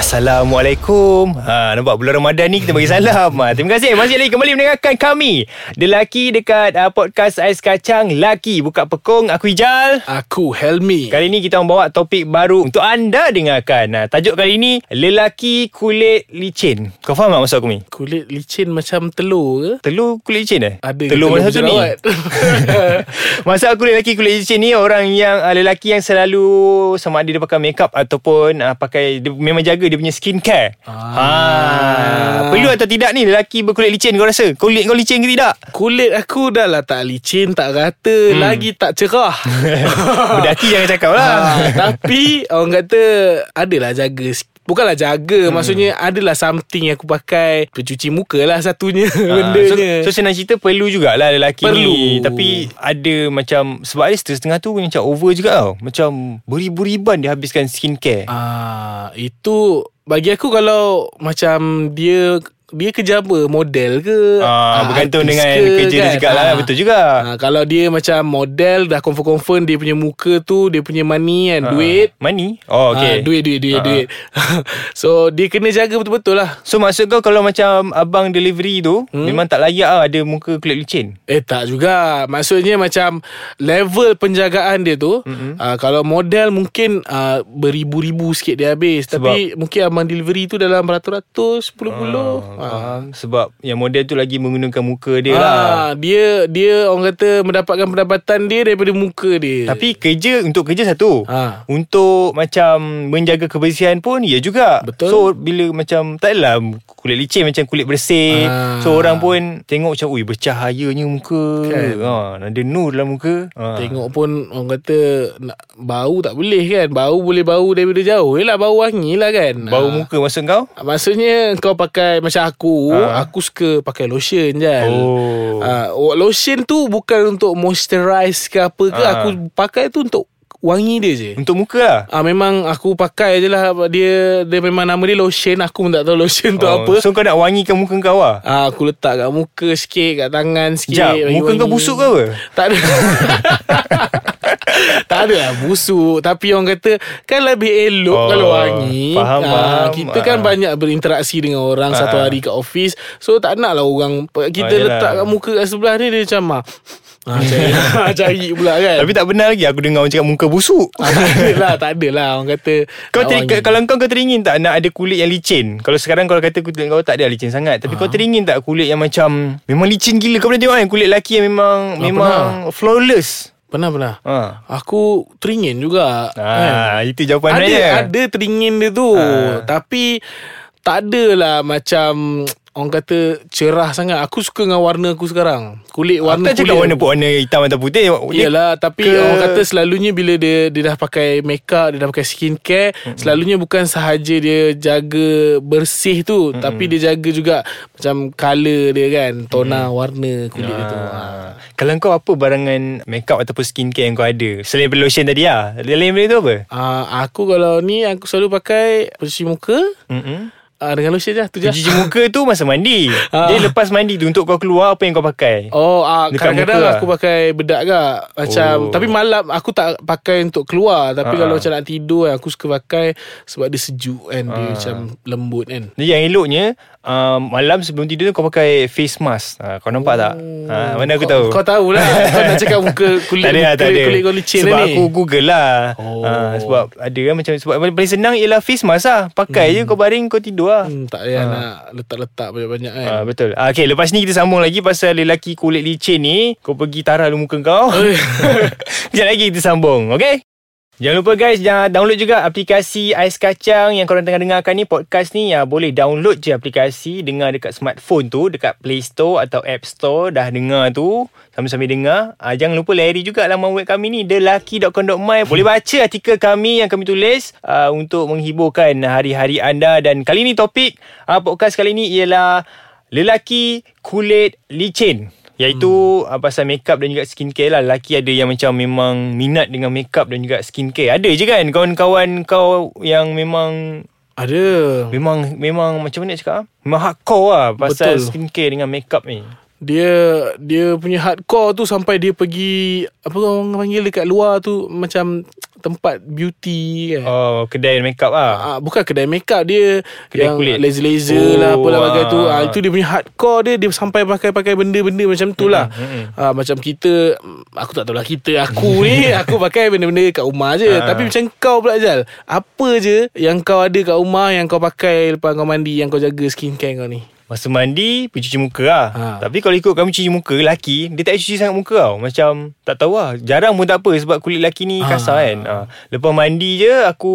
Assalamualaikum ha, Nampak bulan Ramadan ni kita bagi salam ha, Terima kasih Masih lagi kembali mendengarkan kami Lelaki dekat uh, podcast Ais Kacang Laki Buka Pekong Aku Ijal Aku Helmi Kali ni kita membawa topik baru untuk anda dengarkan. Nah, tajuk kali ni lelaki kulit licin. Kau faham tak maksud aku ni? Kulit licin macam telur ke? Telur kulit licin eh? Ada telur telur satu ni? Maksud aku lelaki kulit licin ni orang yang uh, lelaki yang selalu sama ada dia pakai makeup ataupun uh, pakai dia memang jaga dia punya skincare. Ah. Ha. Perlu atau tidak ni lelaki berkulit licin kau rasa? Kulit kau licin ke tidak? Kulit aku dah lah tak licin, tak rata, hmm. lagi tak cerah. Berdaki jangan cakap lah. Ah, tapi orang kata adalah jaga Bukanlah jaga hmm. Maksudnya adalah something yang aku pakai. Pencuci muka lah satunya Ah, Bendanya. so, so senang cerita perlu jugalah lelaki Perlu. ni Tapi ada macam Sebab ada setengah-setengah tu macam over juga tau. Macam beribu-riban dia habiskan skincare. Ah, Itu Bagi aku kalau Macam dia dia kerja apa Model ke Ah, bergantung artis dengan ke, kerja dia jugalah, betul juga. ah, Kalau dia macam model Dah confirm-confirm Dia punya muka tu Dia punya money kan Duit Money? Oh okay Ah, duit duit duit Ah, duit. so dia kena jaga betul-betul lah. So maksud kau kalau macam Abang delivery tu hmm? Memang tak layak lah Ada muka kulit licin Eh tak juga. Maksudnya macam level penjagaan dia tu mm-hmm. uh, kalau model mungkin uh, beribu-ribu sikit dia habis. Sebab- Tapi mungkin abang delivery tu dalam ratus-ratus, puluh-puluh. ah, Sebab yang model tu lagi menggunakan muka dia Ah, lah dia dia orang kata mendapatkan pendapatan dia daripada muka dia. Tapi kerja Untuk kerja satu Ha. Untuk macam Menjaga kebersihan pun Ya juga Betul. So bila macam Tak Kulit licin macam kulit bersih Ah. So orang pun Tengok macam Ui bercahayanya muka Kan. ha, Ada nur dalam muka ha. Tengok pun orang kata nak, bau tak boleh kan. Bau boleh bau daripada jauh. Yelah bau wangi lah kan. Bau Ah. muka maksud kau Maksudnya kau pakai macam aku, Ah. aku suka pakai lotion je. Oh. Uh, lotion tu bukan untuk moisturize ke apa ke, Ah. aku pakai tu untuk wangi dia je. Untuk muka lah Ah memang aku pakai je lah dia dia memang nama dia lotion aku pun tak tahu lotion tu apa. So kau nak wangikan muka kau lah Ah aku letak kat muka sikit kat tangan sikit. Sekejap Muka wangi. kau busuk ke apa Tak ada Tak ada lah busuk Tapi orang kata Kan lebih elok Oh, Kalau wangi faham, Ah, faham. Kita kan Ah. banyak berinteraksi Dengan orang Satu Ah. hari kat office So tak nak lah orang Kita Ah, yelah. letak kat muka kat sebelah ni Dia macam ah, ah, cari, cari pula kan Tapi tak benar lagi Aku dengar orang cakap muka busuk ah, Tak ada lah Tak ada lah Orang kata Kau teri, wangi. kalau kau kau teringin tak nak ada kulit yang licin? Kalau sekarang kau kata kulit kau tak ada licin sangat, tapi kau teringin tak kulit yang macam memang licin gila? Kau pernah tengok kan kulit lelaki yang memang memang flawless. Pernah-pernah Ha. Aku teringin juga kan? Ah, itu jawapan ada, dia. Ada teringin dia tu Ah. Tapi Tak adalah macam Orang kata cerah sangat Aku suka dengan warna aku sekarang Kulit Aku warna tak cakap kulit warna warna hitam atau putih. Yelah Tapi ke- orang kata selalunya Bila dia Dia dah pakai makeup Dia dah pakai skincare mm-hmm. Selalunya bukan sahaja Dia jaga bersih tu mm-hmm. Tapi dia jaga juga Macam colour dia kan Tona mm-hmm. warna kulit dia tu ha. Kalau kau apa barangan makeup ataupun skincare yang kau ada? Selain lotion tadi lah. Lain benda tu apa? Uh, aku kalau ni Aku selalu pakai Pencuci muka Mm-mm. Uh, Dengan lotion je tu je Cuci muka tu masa mandi. Ah. Dia lepas mandi tu untuk kau keluar apa yang kau pakai? Oh, Dekat kadang-kadang muka aku lah. pakai bedak gak. Macam Oh. tapi malam aku tak pakai untuk keluar, tapi Ah. kalau macam nak tidur aku suka pakai sebab dia sejuk kan, dia Ah. macam lembut kan. Jadi yang eloknya um, Malam sebelum tidur tu Kau pakai face mask ha, Kau nampak tak? Ha, mana aku kau, tahu Kau tahulah Kau nak cakap muka kulit tak ada, lah, tak kulit, ada. kulit kau licin Sebab lah ni. aku google lah Oh. ha, Sebab ada kan macam Sebab paling senang ialah face mask lah Pakai je kau baring kau tidur lah Hmm, tak payah nak letak-letak banyak-banyak kan. Ha, betul. Ah, okay, lepas ni kita sambung lagi pasal lelaki kulit licin ni. Kau pergi tarah dulu muka kau. Sekejap lagi kita sambung, okay? Jangan lupa guys, jangan download juga aplikasi Ais Kacang yang korang tengah dengarkan ni, podcast ni. Ya, boleh download je aplikasi, dengar dekat smartphone tu, dekat Play Store atau App Store. Dah dengar tu, sambil-sambil dengar. Ah, jangan lupa layari juga laman web kami ni, thelaki.com.my. Boleh baca artikel kami yang kami tulis uh, untuk menghiburkan hari-hari anda. Dan kali ni topik uh, podcast kali ni ialah lelaki kulit licin. Iaitu hmm. pasal makeup dan juga skincare lah Lelaki ada yang macam memang minat dengan makeup dan juga skincare Ada je kan kawan-kawan kau yang memang Ada. Memang memang macam mana cakap ah? Memang hardcore lah pasal Betul. skincare dengan makeup ni Dia dia punya hardcore tu sampai dia pergi apa orang panggil dekat luar tu macam tempat beauty kan. Oh, kedai make up lah. Ah, bukan kedai makeup dia Kedai yang kulit. laser-laser Oh, lah apalah bagai tu. ah. Ah, itu dia punya hardcore dia dia sampai pakai-pakai benda-benda macam tu lah. mm, Ah, macam kita aku tak tahu lah kita aku ni aku pakai benda-benda kat rumah je. Ah. Tapi macam kau pula Jal. Apa je yang kau ada kat rumah yang kau pakai lepas kau mandi yang kau jaga skincare kau ni? Masa mandi Pergi cuci muka lah. Ha. Tapi kalau ikut kami cuci muka Lelaki Dia tak cuci sangat muka tau. Macam Tak tahu lah. Jarang pun tak apa Sebab kulit lelaki ni kasar Ha. kan. Ha. Lepas mandi je Aku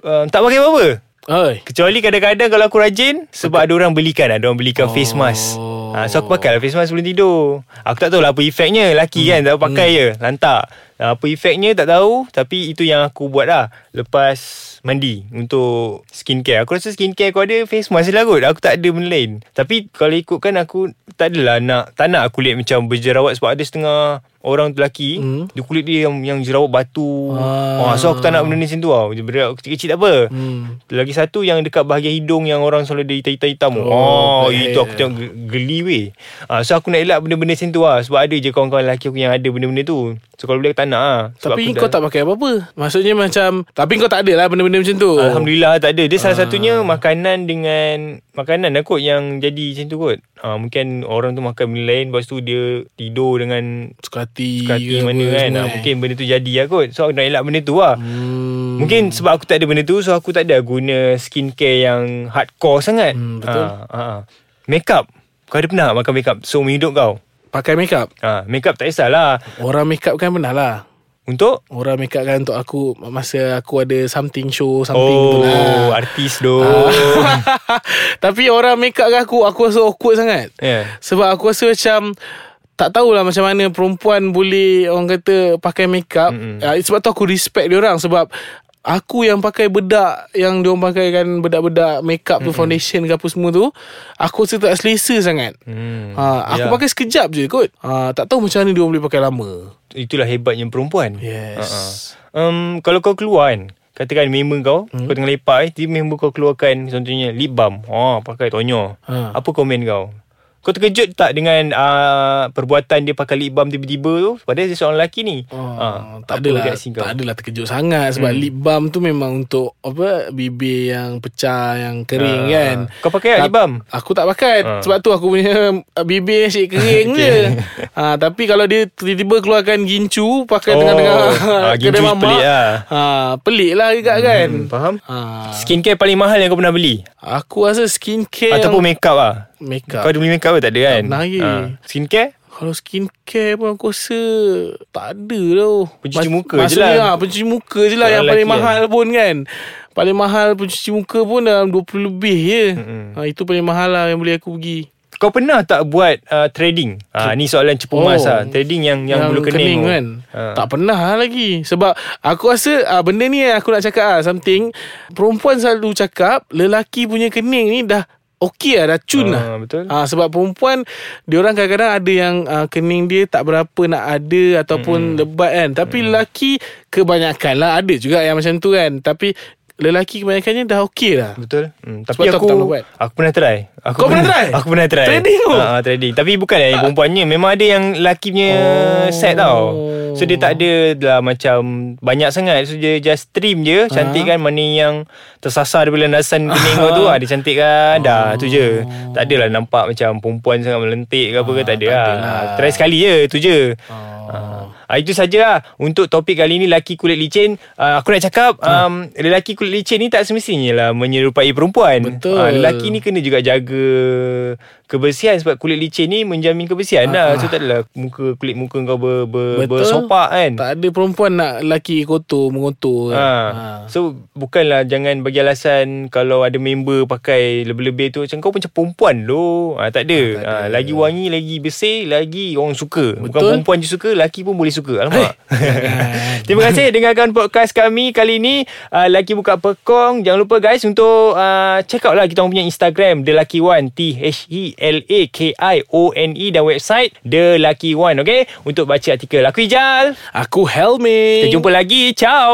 uh, Tak pakai apa-apa. Oi. Kecuali kadang-kadang Kalau aku rajin Sebab ada orang belikan Ada orang belikan Oh. face mask. Ha, So aku pakai lah face mask sebelum tidur. Aku tak tahu lah apa efeknya Lelaki kan Tak pakai je. Lantak Apa efeknya tak tahu Tapi itu yang aku buat lah Lepas mandi Untuk skincare Aku rasa skincare aku ada Face mask lah kot Aku tak ada benda lain Tapi kalau ikutkan aku Tak adalah nak Tak nak kulit macam berjerawat Sebab ada setengah Orang lelaki Hmm. Dia kulit dia yang, yang jerawat batu Ah. ah. So aku tak nak benda ni macam tu tau Dia Berat kecil-kecil tak apa Hmm. lagi satu yang dekat bahagian hidung yang orang selalu ada hitam-hitam. Oh, Oh, baik. itu aku tengok ge- geli weh. Ah, so aku nak elak benda-benda macam tu lah. Sebab ada je kawan-kawan lelaki aku yang ada benda-benda tu. So kalau boleh tak nak lah. Sebab Tapi kau tak pakai apa-apa Maksudnya macam Tapi kau tak ada lah Benda-benda macam tu Alhamdulillah tak ada. Dia salah Ah. satunya makanan dengan makanan lah kot yang jadi macam tu kot. Ah, mungkin orang tu makan benda lain lepas tu dia tidur dengan Suka hati suka hati ke mana kan. Ah, eh. mungkin benda tu jadi lah kot. So aku nak elak benda tu lah. hmm. Mungkin sebab aku tak ada benda tu So aku tak ada guna skincare yang hardcore sangat Hmm, betul. ha, ha, ha. Makeup Kau ada pernah makan makeup Seumur hidup kau Pakai makeup. Ha, Makeup tak kisahlah. Orang makeup kan pernah lah Untuk? Orang makeup kan untuk aku Masa aku ada something show Something tu Oh lah Artis doh Tapi orang makeup kan aku Aku rasa awkward sangat. Yeah. Sebab aku rasa macam tak tahulah macam mana perempuan boleh orang kata pakai makeup. Mm-mm. Uh, sebab tu aku respect dia orang. Sebab aku yang pakai bedak yang dia orang pakai kan bedak-bedak makeup tu foundation ke apa semua tu, aku rasa tak selesa sangat. hmm. Ha, aku Ya. pakai sekejap je kot. Ha, tak tahu macam mana dia orang boleh pakai lama. Itulah hebatnya perempuan Yes. Ha-ha. um, Kalau kau keluar kan Katakan member kau hmm. Kau tengah lepak eh Tiba member kau keluarkan Contohnya lip balm Oh pakai tonyo Ha. Apa komen kau Kau terkejut tak dengan uh, Perbuatan dia pakai lip balm tiba-tiba tu Padahal dia seorang lelaki ni Oh, Ah, tak adalah tak adalah terkejut sangat sebab Hmm. lip balm tu memang untuk apa bibir yang pecah yang kering Ah, kan. Kau pakai tak lip balm? Aku tak pakai Ah. sebab tu aku punya uh, bibir asyik kering Okay. je. Ha, tapi kalau dia tiba-tiba keluarkan gincu pakai Oh, tengah-tengah ah, gincu mamak. pelik lah. Ha, pelik lah juga kan. Hmm, faham? Ha, Skincare paling mahal yang kau pernah beli aku rasa skincare Ataupun yang makeup lah makeup. Kau ada beli makeup ke tak ada kan lagi. Ah, Skincare Kalau skincare pun aku rasa tak ada tau. Pencuci Mas- muka je maksudnya, lah. Ha, pencuci muka je lah yang paling mahal pun kan. Paling mahal pencuci muka pun dalam 20 lebih je. Mm-mm. Ha, itu paling mahal lah yang boleh aku pergi. Kau pernah tak buat uh, trading? Ah ni soalan cepu Oh. mas lah. Trading yang yang, bulu kening, tu. kan Ah. Tak pernah lah lagi Sebab aku rasa ah, Benda ni aku nak cakap ah, Something Perempuan selalu cakap Lelaki punya kening ni dah Okey lah dah cun lah Ah, betul. Ah sebab perempuan dia orang kadang-kadang ada yang uh, kening dia tak berapa nak ada ataupun mm. lebat kan. Tapi mm. lelaki kebanyakan lah ada juga yang macam tu kan. Tapi lelaki kebanyakannya dah okey lah. Betul. Hmm, Sebab tapi tu aku aku tak pernah buat. aku pernah try. Aku Kau pernah try? Aku pernah try. Trading tu? Ah, trading. Tapi bukan yang perempuannya, memang ada yang lelaki punya Oh. set tau. So dia tak ada lah macam banyak sangat. So dia just trim je, cantik kan mana yang tersasar daripada landasan kening kau tu, ah dia cantik kan. Dah tu je. Tak adalah nampak macam perempuan sangat melentik ke apa ke tak ada lah. Ah, Try sekali je, tu je. Oh. Ah, itu saja lah untuk topik kali ni lelaki kulit licin. Ah, aku nak cakap um, lelaki kulit licin ni tak semestinya lah menyerupai perempuan. Betul. Ah, lelaki ni kena juga jaga kebersihan sebab kulit licin ni menjamin kebersihan lah. So tak adalah muka kulit muka kau ber, ber, Betul. bersopak kan. Tak ada perempuan nak lelaki kotor mengotor. Ha. Ha. So bukanlah jangan bagi alasan kalau ada member pakai lebih-lebih tu macam kau macam perempuan tu. Ha, tak ada. tak Ha, ada. lagi wangi, lagi bersih, lagi orang suka. Bukan Betul. perempuan je suka, lelaki pun boleh suka. Alamak. Terima kasih dengarkan podcast kami kali ni. Uh, lelaki buka pekong. Jangan lupa guys untuk uh, check out lah kita punya Instagram The Lucky One T H E L A K I O N E dan website The Lucky One okay? Untuk baca artikel. Aku Ijal. Aku Helmi. Kita jumpa lagi. Ciao.